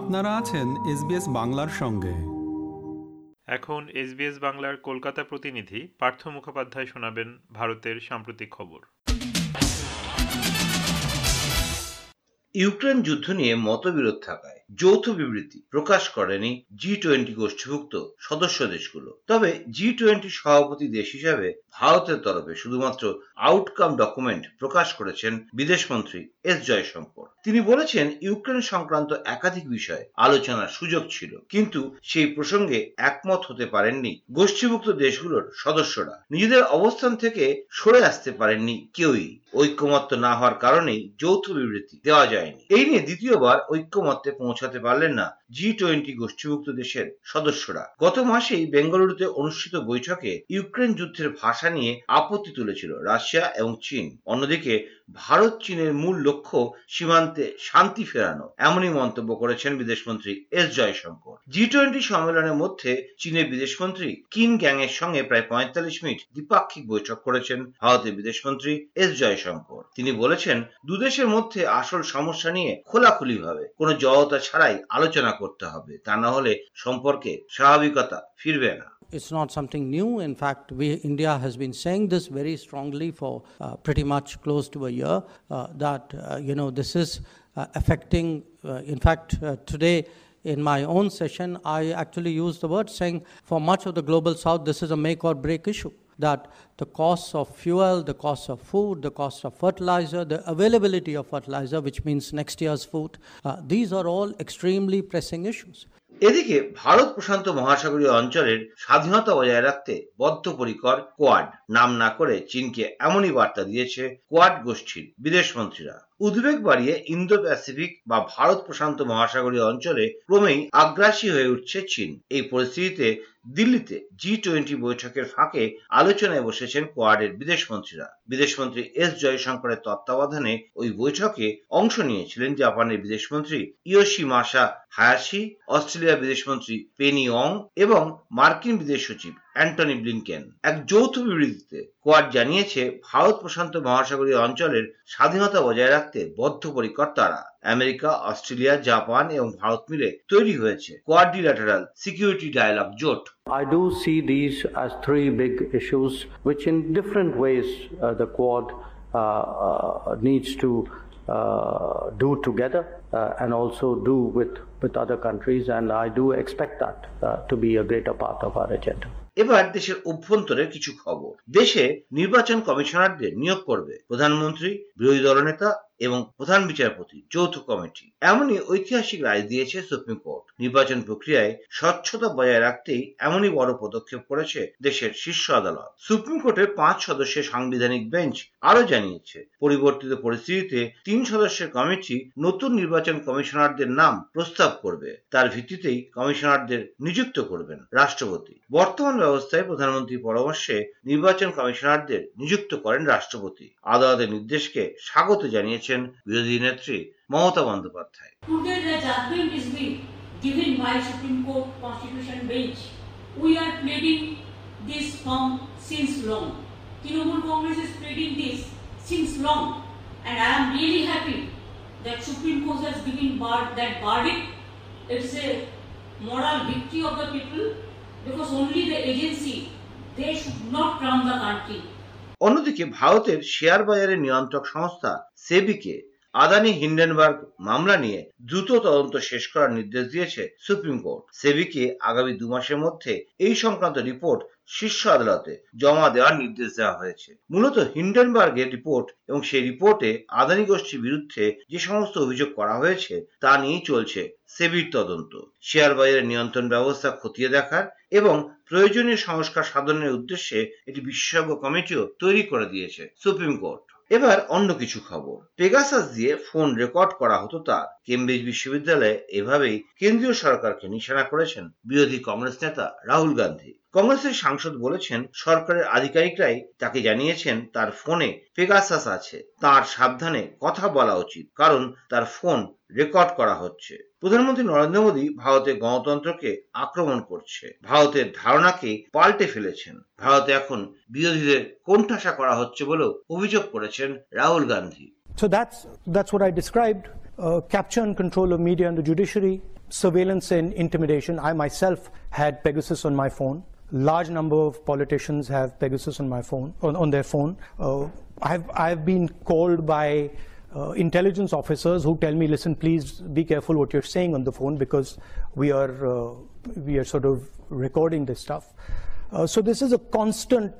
আপনারা আছেন এসবিএস বাংলার সঙ্গে। এখন এসবিএস বাংলার কলকাতা প্রতিনিধি পার্থ মুখোপাধ্যায় শোনাবেন ভারতের সাম্প্রতিক খবর। ইউক্রেন যুদ্ধ নিয়ে মতবিরোধ থাকায় যৌথ বিবৃতি প্রকাশ করেনি জি টোয়েন্টি গোষ্ঠীভুক্ত সদস্য দেশগুলো। তবে জি টোয়েন্টি সভাপতি দেশ হিসাবে ভারতের তরফে শুধুমাত্র আউটকাম ডকুমেন্ট প্রকাশ করেছেন বিদেশমন্ত্রী এস জয়শঙ্কর। তিনি বলেছেন, ইউক্রেন সংক্রান্ত একাধিক বিষয়ে আলোচনার সুযোগ ছিল, কিন্তু সেই প্রসঙ্গে একমত হতে পারেননি গোষ্ঠীভুক্ত দেশগুলোর সদস্যরা। নিজেদের অবস্থান থেকে সরে আসতে পারেননি কেউই। ঐক্যমত্য না হওয়ার কারণেই যৌথ বিবৃতি দেওয়া যায়নি। এই নিয়ে দ্বিতীয়বার ঐক্যমত্যে পৌঁছাতে পারলেন না জি টোয়েন্টি গোষ্ঠীভুক্ত দেশের সদস্যরা। গত মাসেই বেঙ্গালুরুতে অনুষ্ঠিত বৈঠকে ইউক্রেন যুদ্ধের ভাষা নিয়ে আপত্তি তুলেছিল রাশিয়া এবং চীন। অন্যদিকে ভারত চীনের মূল লক্ষ্য সীমান্তে শান্তি ফেরানো, এমনই মন্তব্য করেছেন বিদেশমন্ত্রী এস জয়শঙ্কর। জি টোয়েন্টি সম্মেলনের মধ্যে চীনের বিদেশমন্ত্রী কিম গ্যাং এর সঙ্গে প্রায় পঁয়তাল্লিশ মিনিট দ্বিপাক্ষিক বৈঠক করেছেন ভারতের বিদেশমন্ত্রী এস জয়শঙ্কর। তিনি বলেছেন দুদেশের মধ্যে আসল সমস্যা নিয়ে খোলাখুলি ভাবে কোনো জড়তা ছাড়াই আলোচনা করতে হবে। তা না হলে সম্পর্কে স্বাভাবিকতা ফিরবে না। It's not something new. In fact, we, India has been saying this very strongly for uh, pretty much close to a year uh, that, uh, you know, this is uh, affecting, uh, in fact, uh, today in my own session, I actually used the word saying for much of the global south, this is a make or break issue. That the costs of fuel, the cost of food, the cost of fertilizer, the availability of fertilizer, which means next year's food, uh, these are all extremely pressing issues. এদিকে ভারত প্রশান্ত মহাসাগরীয় অঞ্চলের স্বাধীনতা বজায় রাখতে বদ্ধপরিকর quad. নাম না করে চীনকে এমনই বার্তা দিয়েছে কোয়াড গোষ্ঠীর বিদেশমন্ত্রীরা উদ্বেগ বাড়িয়ে ইন্দো প্যাসিফিক বা ভারত প্রশান্ত মহাসাগরীয় অঞ্চলে ক্রমেই আগ্রাসী হয়ে উঠছে চীন। এই পরিস্থিতিতে দিল্লিতে জি টোয়েন্টি বৈঠকের ফাঁকে আলোচনায় বসেছেন কোয়াডের বিদেশমন্ত্রীরা। বিদেশমন্ত্রী এস জয়শঙ্করের তত্ত্বাবধানে ওই বৈঠকে অংশ নিয়েছিলেন জাপানের বিদেশমন্ত্রী ইয়োশি মাসা হায়াশি অস্ট্রেলিয়া বিদেশমন্ত্রী পেনি অং এবং মার্কিন বিদেশ সচিব অ্যান্টনি ব্লিনকেন। এক যৌথ বিবৃতিতে কোয়াড জানিয়েছে ভারত প্রশান্ত মহাসাগরীয় অঞ্চলের স্বাধীনতা বজায় রাখতে বদ্ধপরিকর তারা আমেরিকা অস্ট্রেলিয়া জাপান এবং ভারত মিলে তৈরি হয়েছে কোয়াড্রিল্যাটারাল সিকিউরিটি ডায়ালগ জোট। I do see these as three big issues, which in different ways uh, the Quad uh, uh, needs to uh, do together uh, and also do with, with other countries. And I do expect that uh, to be a greater part of our agenda. এবার দেশের অভ্যন্তরের কিছু খবর দেশে নির্বাচন কমিশনারদের নিয়োগ করবে প্রধানমন্ত্রী বিরোধী দলনেতা এবং প্রধান বিচারপতি যৌথ কমিটি এমনই ঐতিহাসিক রায় দিয়েছে সুপ্রিম কোর্ট নির্বাচন প্রক্রিয়ায় স্বচ্ছতা বজায় রাখতেই এমনই বড় পদক্ষেপ করেছে দেশের শীর্ষ আদালত সুপ্রিম কোর্টের পাঁচ সদস্যের সাংবিধানিক বেঞ্চ আরও জানিয়েছে পরিবর্তিত পরিস্থিতিতে তিন সদস্যের কমিটি নতুন নির্বাচন কমিশনারদের নাম প্রস্তাব করবে তার ভিত্তিতেই কমিশনারদের নিযুক্ত করবেন রাষ্ট্রপতি বর্তমান ব্যবস্থায় প্রধানমন্ত্রীর পরামর্শে নির্বাচন কমিশনারদের নিযুক্ত করেন রাষ্ট্রপতি আদালতের নির্দেশকে স্বাগত জানিয়েছেন বিরোধী নেত্রী Mamata Bandyopadhyay. Trinamool Congress is pleading this since long. And I am really happy that Supreme Court has given bar- that verdict. It's a moral victory of the people because only the agency, they should not run the country. অন্যদিকে ভারতের share বাজারের নিয়ন্ত্রক সংস্থা সেবিকে Adani Hindenburg মামলা নিয়ে দ্রুত তদন্ত শেষ করার নির্দেশ দিয়েছে সুপ্রিম কোর্ট। সেবিকে আগামী দু মাসের মধ্যে এই সংক্রান্ত রিপোর্ট শীর্ষ আদালতে জমা দেওয়ার নির্দেশ দেওয়া হয়েছে। মূলত হিন্ডেনবার্গের রিপোর্ট এবং সেই রিপোর্টে আদানি গোষ্ঠীর বিরুদ্ধে যে সমস্ত অভিযোগ করা হয়েছে তা নিয়েই চলছে সেবির তদন্ত। শেয়ার বাজারের নিয়ন্ত্রণ ব্যবস্থা খতিয়ে দেখার এবং প্রয়োজনীয় সংস্কার সাধনের উদ্দেশ্যে একটি বিশেষজ্ঞ কমিটিও তৈরি করে দিয়েছে সুপ্রিম কোর্ট। এবার অন্য কিছু খবর। পেগাসাস দিয়ে ফোন রেকর্ড করা হতো তার। কেমব্রিজ বিশ্ববিদ্যালয়ে এভাবেই কেন্দ্রীয় সরকারকে নিশানা করেছেন বিরোধী কংগ্রেস নেতা রাহুল গান্ধী। কংগ্রেসের সাংসদ বলেছেন সরকারের আধিকারিকরাই তাকে জানিয়েছেন তার ফোনে পেগাসাস আছে। তার সাবধানে কথা বলা উচিত কারণ তার ফোন রেকর্ড করা হচ্ছে। প্রধানমন্ত্রী নরেন্দ্র মোদী ভারতের গণতন্ত্রকে আক্রমণ করছে। ভারতের ধারণাকে পাল্টে ফেলেছেন। ভারতে এখন বিরোধীদের কোণঠাসা করা হচ্ছে বলেও অভিযোগ করেছেন Rahul Gandhi. So that's, that's what I described uh, capture and control of media and the judiciary, surveillance and intimidation. I myself had Pegasus on my phone. Large number of politicians have Pegasus on my phone, on, on their phone. Uh, I've, I've been called by uh, intelligence officers who tell me, listen, please be careful what you're saying on the phone because we are, uh, we are sort of recording this stuff. Uh, so this is a constant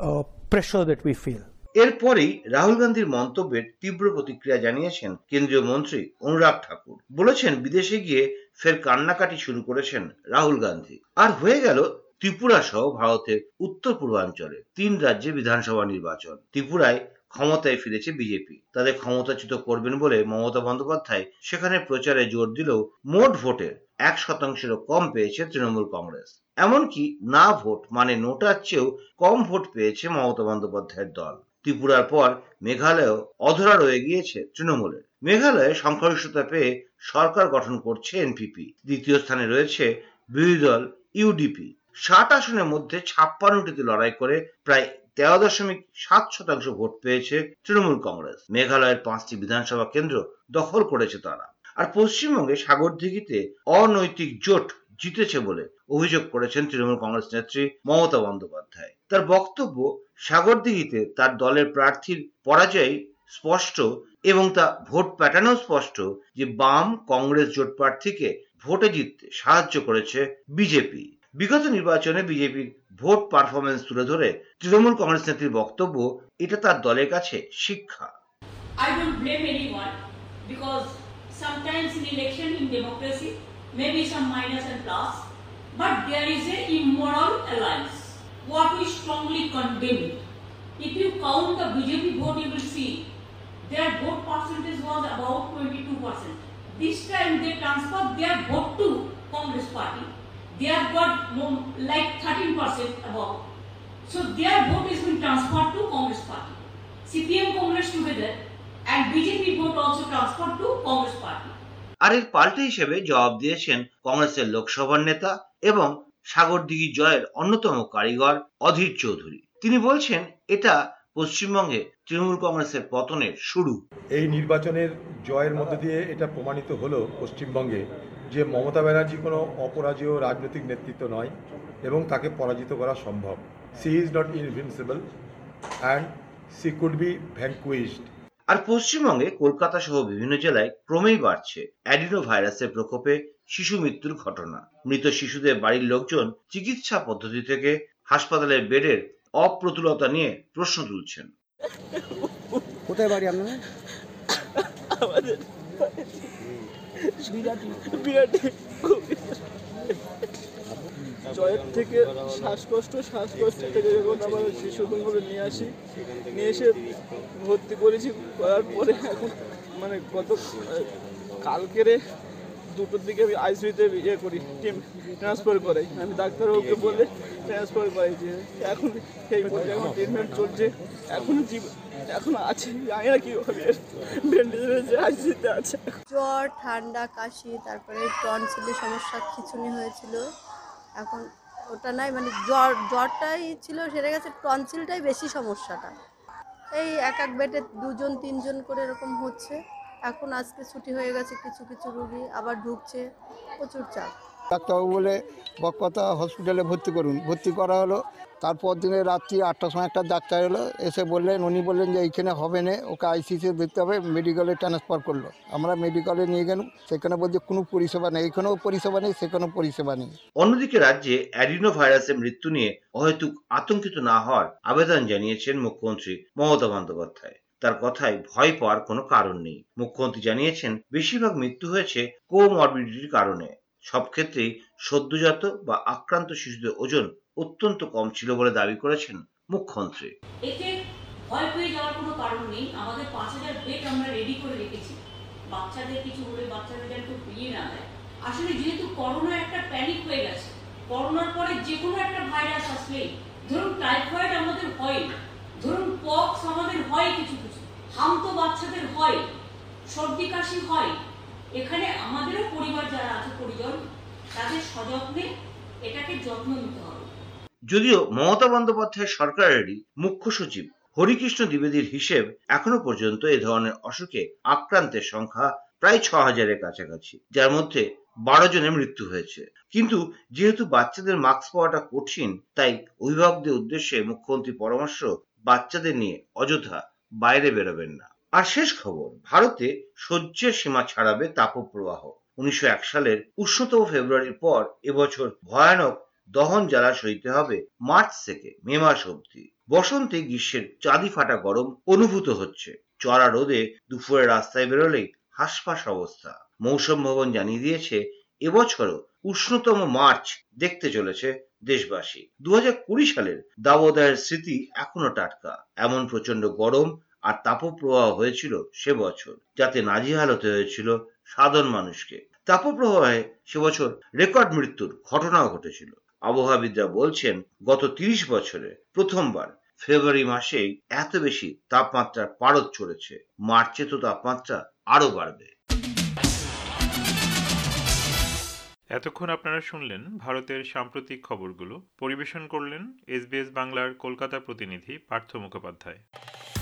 uh, pressure that we feel. এরপরেই রাহুল গান্ধীর মন্তব্যের তীব্র প্রতিক্রিয়া জানিয়েছেন কেন্দ্রীয় মন্ত্রী অনুরাগ ঠাকুর বলেছেন বিদেশে গিয়ে ফের কান্নাকাটি শুরু করেছেন রাহুল গান্ধী আর হয়ে গেল ত্রিপুরা সহ ভারতের উত্তর পূর্বাঞ্চলে তিন রাজ্যে বিধানসভা নির্বাচন। ত্রিপুরায় ক্ষমতায় ফিরেছে বিজেপি। তাদের ক্ষমতাচ্যুত করবেন বলে মমতা বন্দ্যোপাধ্যায় সেখানে প্রচারে জোর দিলেও মোট ভোটের এক শতাংশেরও কম পেয়েছে তৃণমূল কংগ্রেস। এমনকি না ভোট মানে নোটার চেয়েও কম ভোট পেয়েছে মমতা বন্দ্যোপাধ্যায়ের দল। ত্রিপুরার পর মেঘালয়ও অধরা রয়ে গিয়েছে তৃণমূলের। মেঘালয়ে সংখ্যাগরিষ্ঠতা পেয়ে সরকার গঠন করছে এনপিপি। দ্বিতীয় স্থানে রয়েছে বিরোধী দল ইউডিপি। ষাট আসনের মধ্যে ছাপ্পান্নটিতে লড়াই করে প্রায় তেরো দশমিক সাত শতাংশ ভোট পেয়েছে তৃণমূল কংগ্রেস। মেঘালয়ের পাঁচটি বিধানসভা কেন্দ্র দখল করেছে তারা। আর পশ্চিমবঙ্গে সাগরদিঘিতে অনৈতিক জোট জিতেছে বলে অভিযোগ করেছেন তৃণমূল কংগ্রেস নেত্রী মমতা বন্দ্যোপাধ্যায়। তার বক্তব্য, সাগরদিঘিতে তার দলের প্রার্থীর পরাজয় স্পষ্ট এবং তা ভোট প্যাটার্নও স্পষ্ট যে বাম কংগ্রেস জোট প্রার্থীকে ভোটে জিততে সাহায্য করেছে বিজেপি। বিগত নির্বাচনে বিজেপির ভোট পারফরমেন্স তুলে ধরে তৃণমূল কংগ্রেস নেত্রীর বক্তব্য এটা তার দলের কাছে শিক্ষা I don't blame anyone because sometimes in election in democracy maybe some minus and plus, but there is a immoral alliance. What we strongly condemn. If you count the BJP vote, you will see their vote percentage was about 22%. This time they transferred their vote to Congress party. They have got more, like 13% above. So their vote is been transferred to Congress party. CPM Congress together and BJP vote also transferred to Congress party. আর এর পাল্টে হিসেবে জবাব দিয়েছেন কংগ্রেসের লোকসভার নেতা এবং সাগরদিঘি জয়ের অন্যতম কারিগর অধীর চৌধুরী তিনি বলছেন এটা পশ্চিমবঙ্গে তৃণমূল কংগ্রেসের পতনের শুরু এই নির্বাচনের জয়ের মধ্য দিয়ে এটা প্রমাণিত হলো পশ্চিমবঙ্গে যে মমতা ব্যানার্জি কোনো অপরাজেয় রাজনৈতিক নেতৃত্ব নয় এবং তাকে পরাজিত করা সম্ভব। She is not invincible and she could be vanquished আর পশ্চিমবঙ্গে কলকাতা সহ বিভিন্ন জেলায় ক্রমেই বাড়ছে অ্যাডিনো ভাইরাসের প্রকোপে শিশু মৃত্যুর ঘটনা। মৃত শিশুদের বাড়ির লোকজন চিকিৎসা পদ্ধতি থেকে হাসপাতালের বেডের অপ্রতুলতা নিয়ে প্রশ্ন তুলছেন। কোথায় বাড়ি আপনার আমাদের বিরাটি জয়ের থেকে শ্বাসকষ্ট শ্বাসকষ্ট থেকে যখন আবার শিশুগুলো নিয়ে আসি, নিয়ে এসে ভর্তি করেছি, করার পরে এখন মানে গত কালকেরে দুটোর দিকে আমি আইসিউতে ইয়ে করি টিম ট্রান্সফার করাই। আমি ডাক্তার ডাক্তারবাবুকে বলে ট্রান্সফার করাইছি এখন সেই এখন ট্রিটমেন্ট চলছে, এখন জীব, এখন আছে, জানি না কি হবে ব্যান্ডেজ আইসিউতে আছে। জ্বর, ঠান্ডা, কাশি, তারপরে টনসিলের সমস্যা, খিচুনি হয়েছিল। এখন ওটা নাই মানে জ্বর, জ্বরটাই ছিল, সেরে গেছে, টনসিলটাই বেশি সমস্যাটা। এই এক এক বেডে দুজন, তিনজন করে এরকম হচ্ছে। এখন আজকে ছুটি হয়ে গেছে কিছু কিছু রুগী আবার ঢুকছে প্রচুর চাপ। ডাক্তারবাবু বলে বকতা হসপিটালে ভর্তি করুন। ভর্তি করা হলো তারপর দিনে রাত্রি আটটার সময় একটা ডাক্তার এলো এসে বললেন উনি বললেন যে এইখানে হবে না ওকে আইসিসি দেখতে হবে মেডিকেলে ট্রান্সফার করল। আমরা মেডিকেলে নিয়ে গেলাম সেখানে বলছে কোনো পরিষেবা নেই এখানেও পরিষেবা নেই সেখানেও পরিষেবা নেই। অন্যদিকে রাজ্যে অ্যাডিনো ভাইরাসের মৃত্যু নিয়ে অহেতুক আতঙ্কিত না হওয়ার আবেদন জানিয়েছেন মুখ্যমন্ত্রী মমতা বন্দ্যোপাধ্যায়। তার কথায় ভয় পাওয়ার কোনো কারণ নেই। মুখ্যমন্ত্রী জানিয়েছেন, বেশিরভাগ মৃত্যু হয়েছে কোমরবিডিটির কারণে। সব ক্ষেত্রেই সদ্যজাত বা আক্রান্ত শিশুদের ওজন অত্যন্ত কম ছিল বলে দাবি করেছেন মুখ্যমন্ত্রী। এতে ভয় পেয়ে যাওয়ার কোনো কারণ নেই। আমাদের পাঁচ হাজার বেড আমরা রেডি করে রেখেছি। বাচ্চাদের কিছু হলে বাচ্চাদের যেন না দেয়। আসলে যেহেতু করোনা একটা প্যানিক হয়ে গেছে, করোনার পরে যে কোনো একটা ভাইরাস আসলেই, ধরুন টাইফয়েড আমাদের হয় ধরুন পক্স আমাদের হয় কিছু তো বাচ্চাদের হয় সর্দি কাশি হয়। এখানে আমাদেরও পরিবার যারা আছে, পরিজন, তাদের সযত্নে এটাকে যত্ন নিতে হবে। যদিও মমতা বন্দ্যোপাধ্যায় সরকারেরই মুখ্য সচিব, হরিকৃষ্ণ দ্বিবেদীর হিসেব এখনও পর্যন্ত এ ধরনের অসুখে আক্রান্তের সংখ্যা প্রায় ছ হাজারের কাছাকাছি, যার মধ্যে বারো জনের মৃত্যু হয়েছে। কিন্তু যেহেতু বাচ্চাদের মাস্ক পাওয়াটা কঠিন, তাই অভিভাবকদের উদ্দেশ্যে মুখ্যমন্ত্রীর পরামর্শ বাচ্চাদের নিয়ে অযথা বাইরে বেরোবেন না। আর শেষ খবর, ভারতে সহ্যের সীমা ছাড়াবে তাপপ্রবাহ। উনিশশো এক সালের উষ্ণতম ফেব্রুয়ারির পর এবছর ভয়ানক দহন জ্বালা সইতে হবে মার্চ থেকে মে মাস অবধি। বসন্তে গ্রীষ্মের চাঁদি ফাটা গরম অনুভূত হচ্ছে। চড়া রোদে দুপুরে রাস্তায় বেরোলেই হাসপাস অবস্থা। মৌসুম ভবন জানিয়ে দিয়েছে এবছরও উষ্ণতম মার্চ দেখতে চলেছে দেশবাসী। দু সালের দাবদাহের স্মৃতি এখনও টাটকা। এমন প্রচণ্ড গরম আর তাপপ্রবাহ হয়েছিল সে বছর, যাতে নাজিহাল হতে হয়েছিল সাধারণ মানুষকে। তাপপ্রবাহে সে বছর রেকর্ড মৃত্যুর ঘটনাও ঘটেছিল। আবহাওয়াবিদরা বলছেন, গত তিরিশ বছরে প্রথমবার ফেব্রুয়ারি মাসেই এত বেশি তাপমাত্রার পারদ চড়েছে। মার্চে তো তাপমাত্রা আরও বাড়বে। এতক্ষণ আপনারা শুনলেন ভারতের সাম্প্রতিক খবরগুলো। পরিবেশন করলেন এসবিএস বাংলার কলকাতা প্রতিনিধি পার্থ মুখোপাধ্যায়।